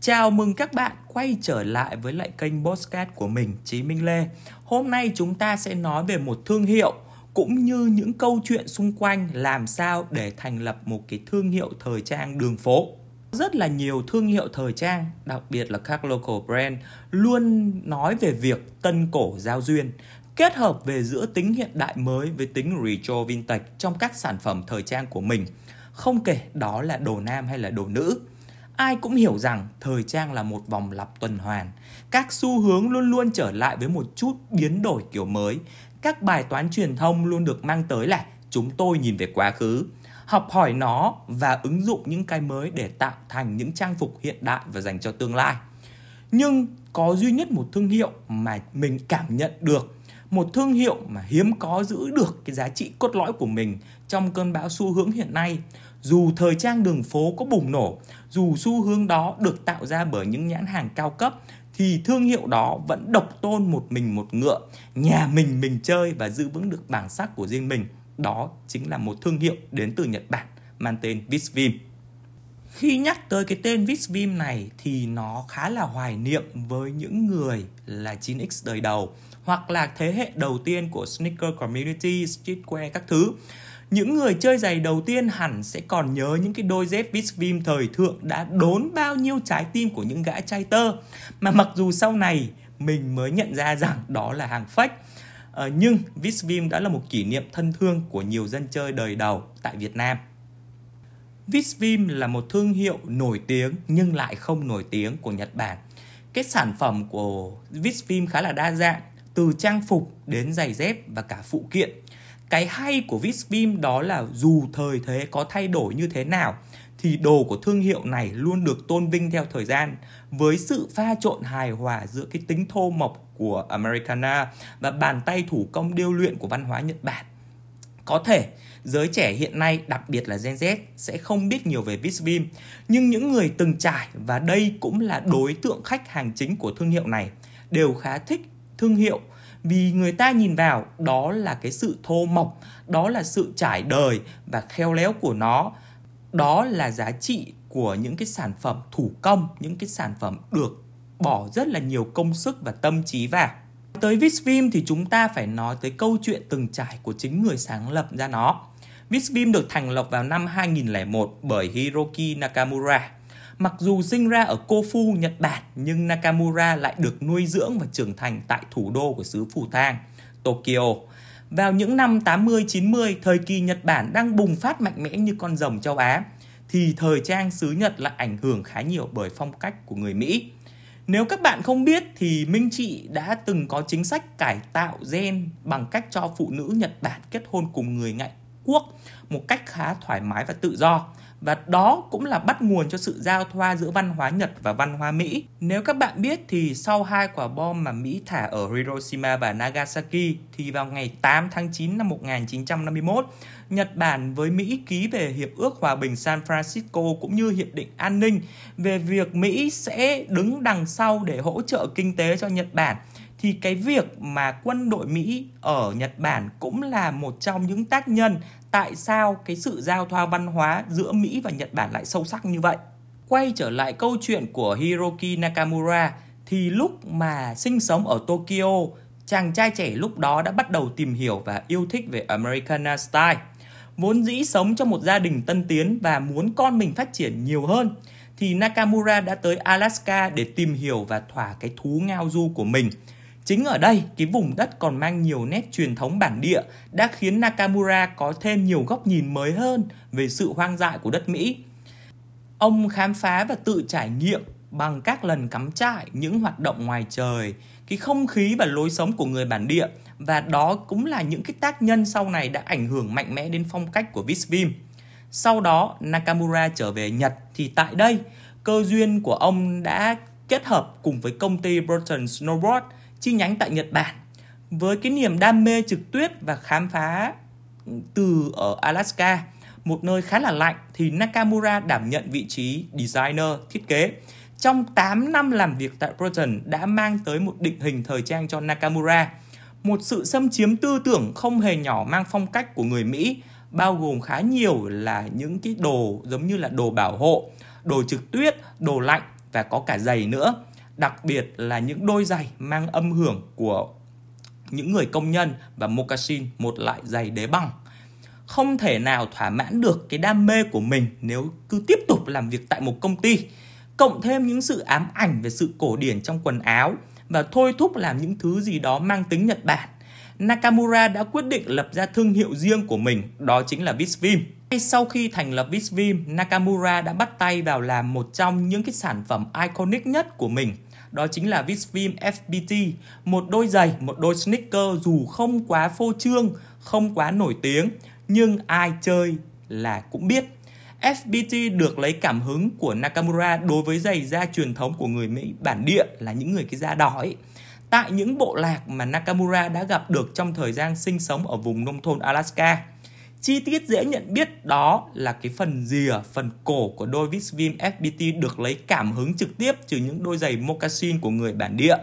Chào mừng các bạn quay trở lại với lại kênh Postcard của mình, Chí Minh Lê. Hôm nay chúng ta sẽ nói về một thương hiệu cũng như những câu chuyện xung quanh làm sao để thành lập một cái thương hiệu thời trang đường phố. Rất là nhiều thương hiệu thời trang, đặc biệt là các local brand luôn nói về việc tân cổ giao duyên, kết hợp về giữa tính hiện đại mới với tính retro vintage trong các sản phẩm thời trang của mình. Không kể đó là đồ nam hay là đồ nữ ai cũng hiểu rằng thời trang là một vòng lặp tuần hoàn. Các xu hướng luôn luôn trở lại với một chút biến đổi kiểu mới. Các bài toán truyền thông luôn được mang tới là chúng tôi nhìn về quá khứ học hỏi nó và ứng dụng những cái mới để tạo thành những trang phục hiện đại và dành cho tương lai. Nhưng có duy nhất một thương hiệu mà mình cảm nhận được, một thương hiệu mà hiếm có giữ được cái giá trị cốt lõi của mình trong cơn bão xu hướng hiện nay, dù thời trang đường phố có bùng nổ, dù xu hướng đó được tạo ra bởi những nhãn hàng cao cấp, thì thương hiệu đó vẫn độc tôn một mình một ngựa, nhà mình mình chơi và giữ vững được bản sắc của riêng mình đó chính là một thương hiệu đến từ Nhật Bản mang tên Visvim khi nhắc tới cái tên Visvim này thì nó khá là hoài niệm với những người là 9X đời đầu hoặc là thế hệ đầu tiên của sneaker community, streetwear các thứ. Những người chơi giày đầu tiên hẳn sẽ còn nhớ những cái đôi dép Visvim thời thượng đã đốn bao nhiêu trái tim của những gã trai tơ. Mà mặc dù sau này mình mới nhận ra rằng đó là hàng fake à, nhưng Visvim đã là một kỷ niệm thân thương của nhiều dân chơi đời đầu tại Việt Nam. Visvim là một thương hiệu nổi tiếng nhưng lại không nổi tiếng của Nhật Bản. Cái sản phẩm của Visvim khá là đa dạng, từ trang phục đến giày dép và cả phụ kiện cái hay của Visvim đó là dù thời thế có thay đổi như thế nào thì đồ của thương hiệu này luôn được tôn vinh theo thời gian với sự pha trộn hài hòa giữa cái tính thô mộc của Americana và bàn tay thủ công điêu luyện của văn hóa Nhật Bản. Có thể giới trẻ hiện nay, đặc biệt là Gen Z sẽ không biết nhiều về Visvim, nhưng những người từng trải và đây cũng là đối tượng khách hàng chính của thương hiệu này đều khá thích thương hiệu vì người ta nhìn vào đó là cái sự thô mộc đó là sự trải đời và khéo léo của nó đó là giá trị của những cái sản phẩm thủ công những cái sản phẩm được bỏ rất là nhiều công sức và tâm trí vào. Tới Visvim thì chúng ta phải nói tới câu chuyện từng trải của chính người sáng lập ra nó. Visvim được thành lập vào năm 2001 bởi Hiroki Nakamura. Mặc dù sinh ra ở Kofu, Nhật Bản, nhưng Nakamura lại được nuôi dưỡng và trưởng thành tại thủ đô của xứ Phủ thang, Tokyo. Vào những năm 80-90, thời kỳ Nhật Bản đang bùng phát mạnh mẽ như con rồng châu Á, thì thời trang xứ Nhật lại ảnh hưởng khá nhiều bởi phong cách của người Mỹ. Nếu các bạn không biết thì Minh Trị đã từng có chính sách cải tạo gen bằng cách cho phụ nữ Nhật Bản kết hôn cùng người ngại quốc một cách khá thoải mái và tự do và đó cũng là bắt nguồn cho sự giao thoa giữa văn hóa Nhật và văn hóa Mỹ. Nếu các bạn biết thì sau hai quả bom mà Mỹ thả ở Hiroshima và Nagasaki thì vào ngày 8 tháng 9 năm 1951, Nhật Bản với Mỹ ký về Hiệp ước Hòa bình San Francisco cũng như Hiệp định An ninh về việc Mỹ sẽ đứng đằng sau để hỗ trợ kinh tế cho Nhật Bản thì cái việc mà quân đội Mỹ ở Nhật Bản cũng là một trong những tác nhân tại sao cái sự giao thoa văn hóa giữa Mỹ và Nhật Bản lại sâu sắc như vậy. Quay trở lại câu chuyện của Hiroki Nakamura thì lúc mà sinh sống ở Tokyo, chàng trai trẻ lúc đó đã bắt đầu tìm hiểu và yêu thích về Americana style. Vốn dĩ sống trong một gia đình tân tiến và muốn con mình phát triển nhiều hơn thì Nakamura đã tới Alaska để tìm hiểu và thỏa cái thú ngao du của mình – Chính ở đây, cái vùng đất còn mang nhiều nét truyền thống bản địa đã khiến Nakamura có thêm nhiều góc nhìn mới hơn về sự hoang dại của đất Mỹ. Ông khám phá và tự trải nghiệm bằng các lần cắm trại, những hoạt động ngoài trời, cái không khí và lối sống của người bản địa và đó cũng là những cái tác nhân sau này đã ảnh hưởng mạnh mẽ đến phong cách của Visvim. Sau đó, Nakamura trở về Nhật thì tại đây, cơ duyên của ông đã kết hợp cùng với công ty Burton Snowboard chi nhánh tại Nhật Bản với cái niềm đam mê trực tuyết và khám phá từ ở Alaska một nơi khá là lạnh thì Nakamura đảm nhận vị trí designer, thiết kế. Trong 8 năm làm việc tại Proton đã mang tới một định hình thời trang cho Nakamura. Một sự xâm chiếm tư tưởng không hề nhỏ mang phong cách của người Mỹ, bao gồm khá nhiều là những cái đồ giống như là đồ bảo hộ, đồ trực tuyết, đồ lạnh và có cả giày nữa. Đặc biệt là những đôi giày mang âm hưởng của những người công nhân và moccasin, một loại giày đế bằng. Không thể nào thỏa mãn được cái đam mê của mình nếu cứ tiếp tục làm việc tại một công ty. Cộng thêm những sự ám ảnh về sự cổ điển trong quần áo và thôi thúc làm những thứ gì đó mang tính Nhật Bản. Nakamura đã quyết định lập ra thương hiệu riêng của mình, đó chính là Visvim. Sau khi thành lập Visvim, Nakamura đã bắt tay vào làm một trong những cái sản phẩm iconic nhất của mình, đó chính là Visvim FBT, một đôi giày, một đôi sneaker dù không quá phô trương, không quá nổi tiếng, nhưng ai chơi là cũng biết. FBT được lấy cảm hứng của Nakamura đối với giày da truyền thống của người Mỹ bản địa là những người cái da đỏ ấy. Tại những bộ lạc mà Nakamura đã gặp được trong thời gian sinh sống ở vùng nông thôn Alaska. Chi tiết dễ nhận biết đó là cái phần rìa, phần cổ của đôi Visvim FBT được lấy cảm hứng trực tiếp từ những đôi giày moccasin của người bản địa.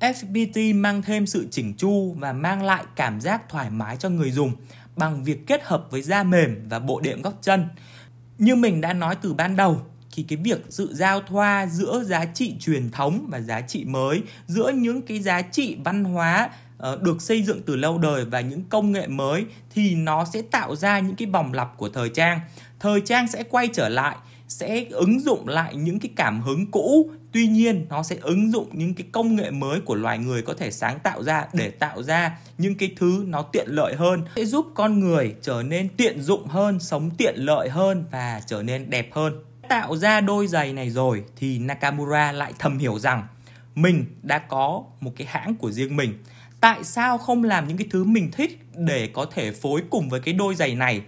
FBT mang thêm sự chỉnh chu và mang lại cảm giác thoải mái cho người dùng bằng việc kết hợp với da mềm và bộ đệm góc chân. Như mình đã nói từ ban đầu, thì cái việc sự giao thoa giữa giá trị truyền thống và giá trị mới, giữa những cái giá trị văn hóa Ờ, được xây dựng từ lâu đời và những công nghệ mới thì nó sẽ tạo ra những cái vòng lặp của thời trang. Thời trang sẽ quay trở lại, sẽ ứng dụng lại những cái cảm hứng cũ. Tuy nhiên, nó sẽ ứng dụng những cái công nghệ mới của loài người có thể sáng tạo ra để tạo ra những cái thứ nó tiện lợi hơn. Sẽ giúp con người trở nên tiện dụng hơn, sống tiện lợi hơn và trở nên đẹp hơn. Tạo ra đôi giày này rồi thì Nakamura lại thầm hiểu rằng mình đã có một cái hãng của riêng mình tại sao không làm những cái thứ mình thích để có thể phối cùng với cái đôi giày này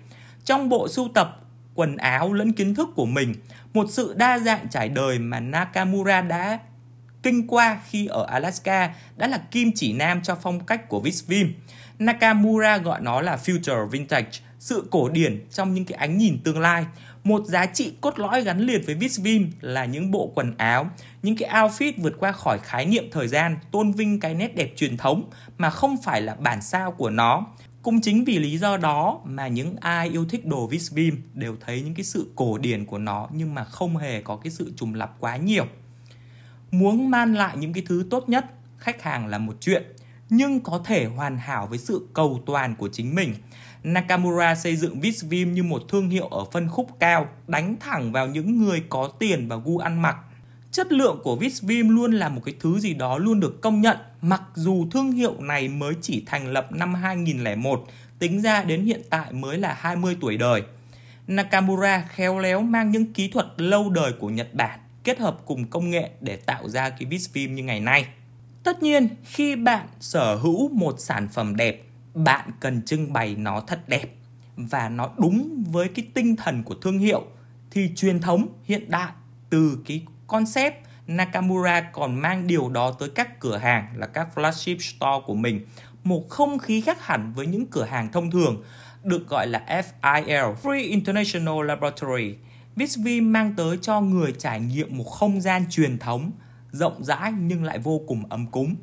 trong bộ sưu tập quần áo lẫn kiến thức của mình một sự đa dạng trải đời mà Nakamura đã kinh qua khi ở Alaska đã là kim chỉ nam cho phong cách của Visvim. Nakamura gọi nó là future vintage, sự cổ điển trong những cái ánh nhìn tương lai. Một giá trị cốt lõi gắn liền với Visvim là những bộ quần áo, những cái outfit vượt qua khỏi khái niệm thời gian, tôn vinh cái nét đẹp truyền thống mà không phải là bản sao của nó. Cũng chính vì lý do đó mà những ai yêu thích đồ Visvim đều thấy những cái sự cổ điển của nó nhưng mà không hề có cái sự trùng lặp quá nhiều. Muốn man lại những cái thứ tốt nhất, khách hàng là một chuyện, nhưng có thể hoàn hảo với sự cầu toàn của chính mình. Nakamura xây dựng Visvim như một thương hiệu ở phân khúc cao, đánh thẳng vào những người có tiền và gu ăn mặc chất lượng của Visvim luôn là một cái thứ gì đó luôn được công nhận mặc dù thương hiệu này mới chỉ thành lập năm 2001, tính ra đến hiện tại mới là 20 tuổi đời. Nakamura khéo léo mang những kỹ thuật lâu đời của Nhật Bản kết hợp cùng công nghệ để tạo ra cái Visvim như ngày nay. Tất nhiên, khi bạn sở hữu một sản phẩm đẹp, bạn cần trưng bày nó thật đẹp và nó đúng với cái tinh thần của thương hiệu. Thì truyền thống hiện đại từ cái concept Nakamura còn mang điều đó tới các cửa hàng là các flagship store của mình. Một không khí khác hẳn với những cửa hàng thông thường được gọi là FIL Free International Laboratory. Visvim mang tới cho người trải nghiệm một không gian truyền thống rộng rãi nhưng lại vô cùng ấm cúng.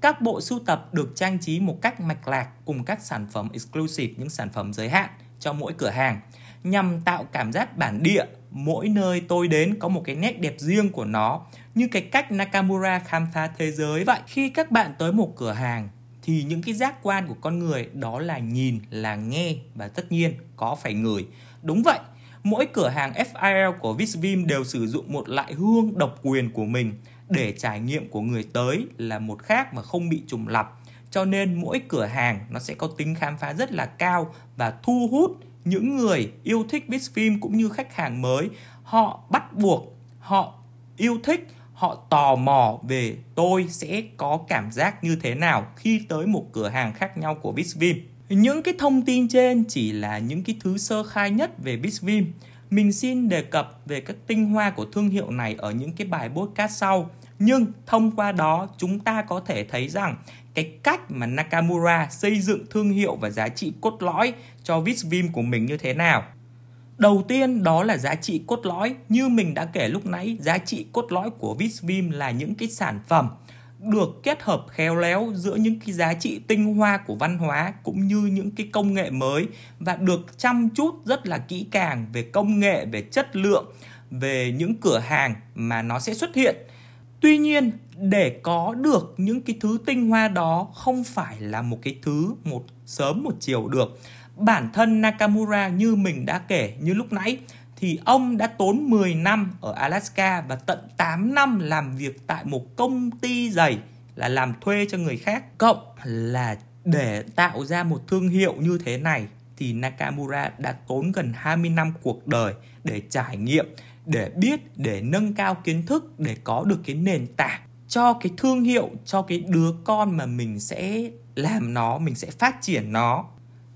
Các bộ sưu tập được trang trí một cách mạch lạc cùng các sản phẩm exclusive, những sản phẩm giới hạn cho mỗi cửa hàng, nhằm tạo cảm giác bản địa. Mỗi nơi tôi đến có một cái nét đẹp riêng của nó, như cái cách Nakamura khám phá thế giới vậy. Khi các bạn tới một cửa hàng, thì những cái giác quan của con người, đó là nhìn, là nghe và tất nhiên có phải ngửi đúng vậy, mỗi cửa hàng FIL của Visvim đều sử dụng một loại hương độc quyền của mình để trải nghiệm của người tới là một khác và không bị trùng lặp cho nên mỗi cửa hàng nó sẽ có tính khám phá rất là cao và thu hút những người yêu thích phim cũng như khách hàng mới họ bắt buộc, họ yêu thích, họ tò mò về tôi sẽ có cảm giác như thế nào khi tới một cửa hàng khác nhau của Bisvim. Những cái thông tin trên chỉ là những cái thứ sơ khai nhất về Bisvim. Mình xin đề cập về các tinh hoa của thương hiệu này ở những cái bài podcast sau. Nhưng thông qua đó chúng ta có thể thấy rằng cái cách mà Nakamura xây dựng thương hiệu và giá trị cốt lõi cho Visvim của mình như thế nào. Đầu tiên đó là giá trị cốt lõi. Như mình đã kể lúc nãy, giá trị cốt lõi của Visvim là những cái sản phẩm được kết hợp khéo léo giữa những cái giá trị tinh hoa của văn hóa cũng như những cái công nghệ mới và được chăm chút rất là kỹ càng về công nghệ, về chất lượng, về những cửa hàng mà nó sẽ xuất hiện. Tuy nhiên, để có được những cái thứ tinh hoa đó không phải là một cái thứ một sớm một chiều được. Bản thân Nakamura như mình đã kể như lúc nãy thì ông đã tốn 10 năm ở Alaska và tận 8 năm làm việc tại một công ty giày là làm thuê cho người khác. Cộng là để tạo ra một thương hiệu như thế này thì Nakamura đã tốn gần 20 năm cuộc đời để trải nghiệm, để biết, để nâng cao kiến thức, để có được cái nền tảng cho cái thương hiệu, cho cái đứa con mà mình sẽ làm nó, mình sẽ phát triển nó.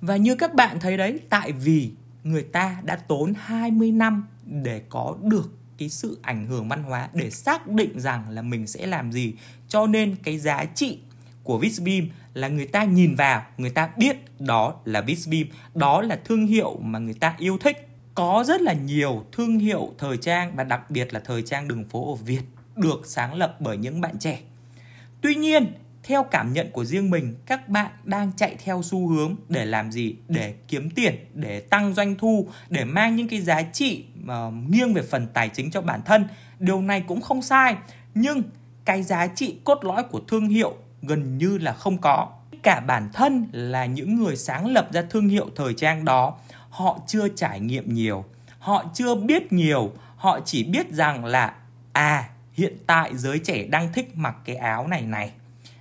Và như các bạn thấy đấy, tại vì người ta đã tốn 20 năm để có được cái sự ảnh hưởng văn hóa để xác định rằng là mình sẽ làm gì. Cho nên cái giá trị của Visbeam là người ta nhìn vào, người ta biết đó là Visbeam đó là thương hiệu mà người ta yêu thích. Có rất là nhiều thương hiệu thời trang và đặc biệt là thời trang đường phố ở Việt được sáng lập bởi những bạn trẻ. Tuy nhiên theo cảm nhận của riêng mình, các bạn đang chạy theo xu hướng để làm gì? Để kiếm tiền, để tăng doanh thu, để mang những cái giá trị mà nghiêng về phần tài chính cho bản thân. Điều này cũng không sai, nhưng cái giá trị cốt lõi của thương hiệu gần như là không có. Cả bản thân là những người sáng lập ra thương hiệu thời trang đó, họ chưa trải nghiệm nhiều, họ chưa biết nhiều, họ chỉ biết rằng là à hiện tại giới trẻ đang thích mặc cái áo này này.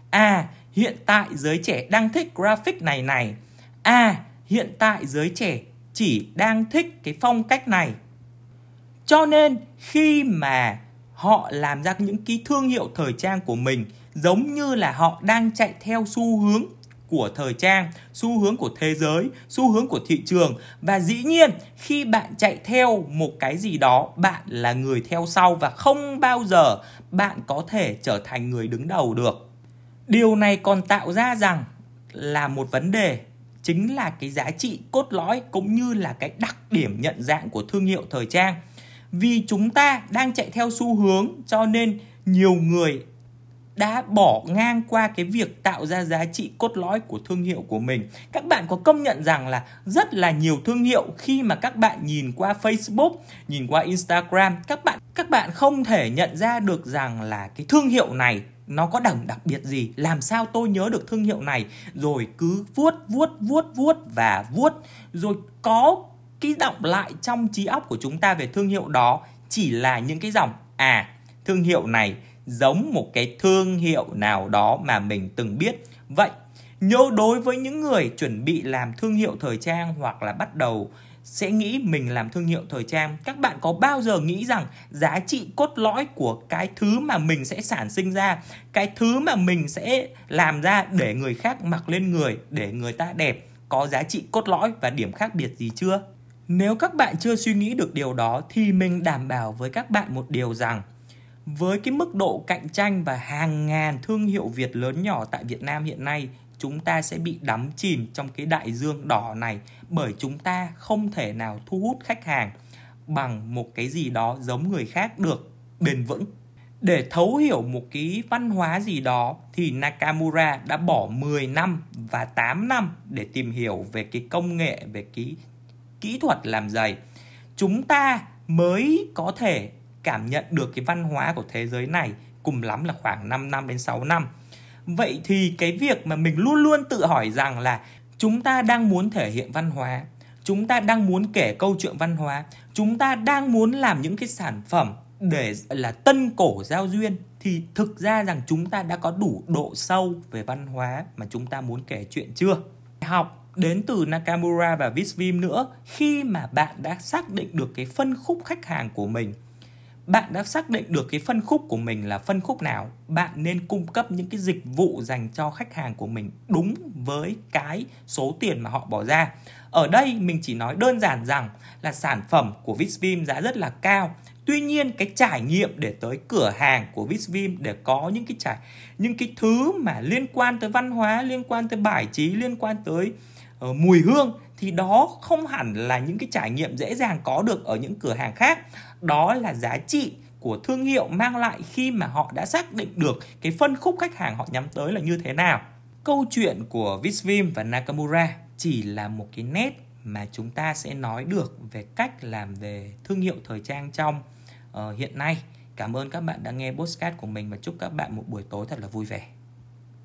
À, hiện tại giới trẻ đang thích graphic này này. À, hiện tại giới trẻ chỉ đang thích cái phong cách này. Cho nên khi mà họ làm ra những cái thương hiệu thời trang của mình giống như là họ đang chạy theo xu hướng của thời trang, xu hướng của thế giới, xu hướng của thị trường và dĩ nhiên khi bạn chạy theo một cái gì đó, bạn là người theo sau và không bao giờ bạn có thể trở thành người đứng đầu được điều này còn tạo ra rằng là một vấn đề chính là cái giá trị cốt lõi cũng như là cái đặc điểm nhận dạng của thương hiệu thời trang vì chúng ta đang chạy theo xu hướng cho nên nhiều người đã bỏ ngang qua cái việc tạo ra giá trị cốt lõi của thương hiệu của mình. Các bạn có công nhận rằng là rất là nhiều thương hiệu khi mà các bạn nhìn qua Facebook, nhìn qua Instagram, các bạn các bạn không thể nhận ra được rằng là cái thương hiệu này nó có đẳng đặc biệt gì? Làm sao tôi nhớ được thương hiệu này? Rồi cứ vuốt vuốt vuốt vuốt và vuốt. Rồi có cái động lại trong trí óc của chúng ta về thương hiệu đó chỉ là những cái dòng à thương hiệu này giống một cái thương hiệu nào đó mà mình từng biết. Vậy, nhớ đối với những người chuẩn bị làm thương hiệu thời trang hoặc là bắt đầu sẽ nghĩ mình làm thương hiệu thời trang. Các bạn có bao giờ nghĩ rằng giá trị cốt lõi của cái thứ mà mình sẽ sản sinh ra, cái thứ mà mình sẽ làm ra để người khác mặc lên người, để người ta đẹp, có giá trị cốt lõi và điểm khác biệt gì chưa? Nếu các bạn chưa suy nghĩ được điều đó thì mình đảm bảo với các bạn một điều rằng với cái mức độ cạnh tranh và hàng ngàn thương hiệu Việt lớn nhỏ tại Việt Nam hiện nay chúng ta sẽ bị đắm chìm trong cái đại dương đỏ này bởi chúng ta không thể nào thu hút khách hàng bằng một cái gì đó giống người khác được bền vững. Để thấu hiểu một cái văn hóa gì đó thì Nakamura đã bỏ 10 năm và 8 năm để tìm hiểu về cái công nghệ, về cái kỹ thuật làm giày. Chúng ta mới có thể cảm nhận được cái văn hóa của thế giới này cùng lắm là khoảng 5 năm đến 6 năm vậy thì cái việc mà mình luôn luôn tự hỏi rằng là chúng ta đang muốn thể hiện văn hóa, chúng ta đang muốn kể câu chuyện văn hóa, chúng ta đang muốn làm những cái sản phẩm để là tân cổ giao duyên, thì thực ra rằng chúng ta đã có đủ độ sâu về văn hóa mà chúng ta muốn kể chuyện chưa? Học đến từ Nakamura và Visvim nữa, khi mà bạn đã xác định được cái phân khúc khách hàng của mình bạn đã xác định được cái phân khúc của mình là phân khúc nào? Bạn nên cung cấp những cái dịch vụ dành cho khách hàng của mình đúng với cái số tiền mà họ bỏ ra. Ở đây mình chỉ nói đơn giản rằng là sản phẩm của Visvim giá rất là cao. Tuy nhiên cái trải nghiệm để tới cửa hàng của Visvim để có những cái trải những cái thứ mà liên quan tới văn hóa liên quan tới bài trí liên quan tới uh, mùi hương thì đó không hẳn là những cái trải nghiệm dễ dàng có được ở những cửa hàng khác đó là giá trị của thương hiệu mang lại khi mà họ đã xác định được cái phân khúc khách hàng họ nhắm tới là như thế nào câu chuyện của Visvim và Nakamura chỉ là một cái nét mà chúng ta sẽ nói được về cách làm về thương hiệu thời trang trong uh, hiện nay. Cảm ơn các bạn đã nghe podcast của mình và chúc các bạn một buổi tối thật là vui vẻ.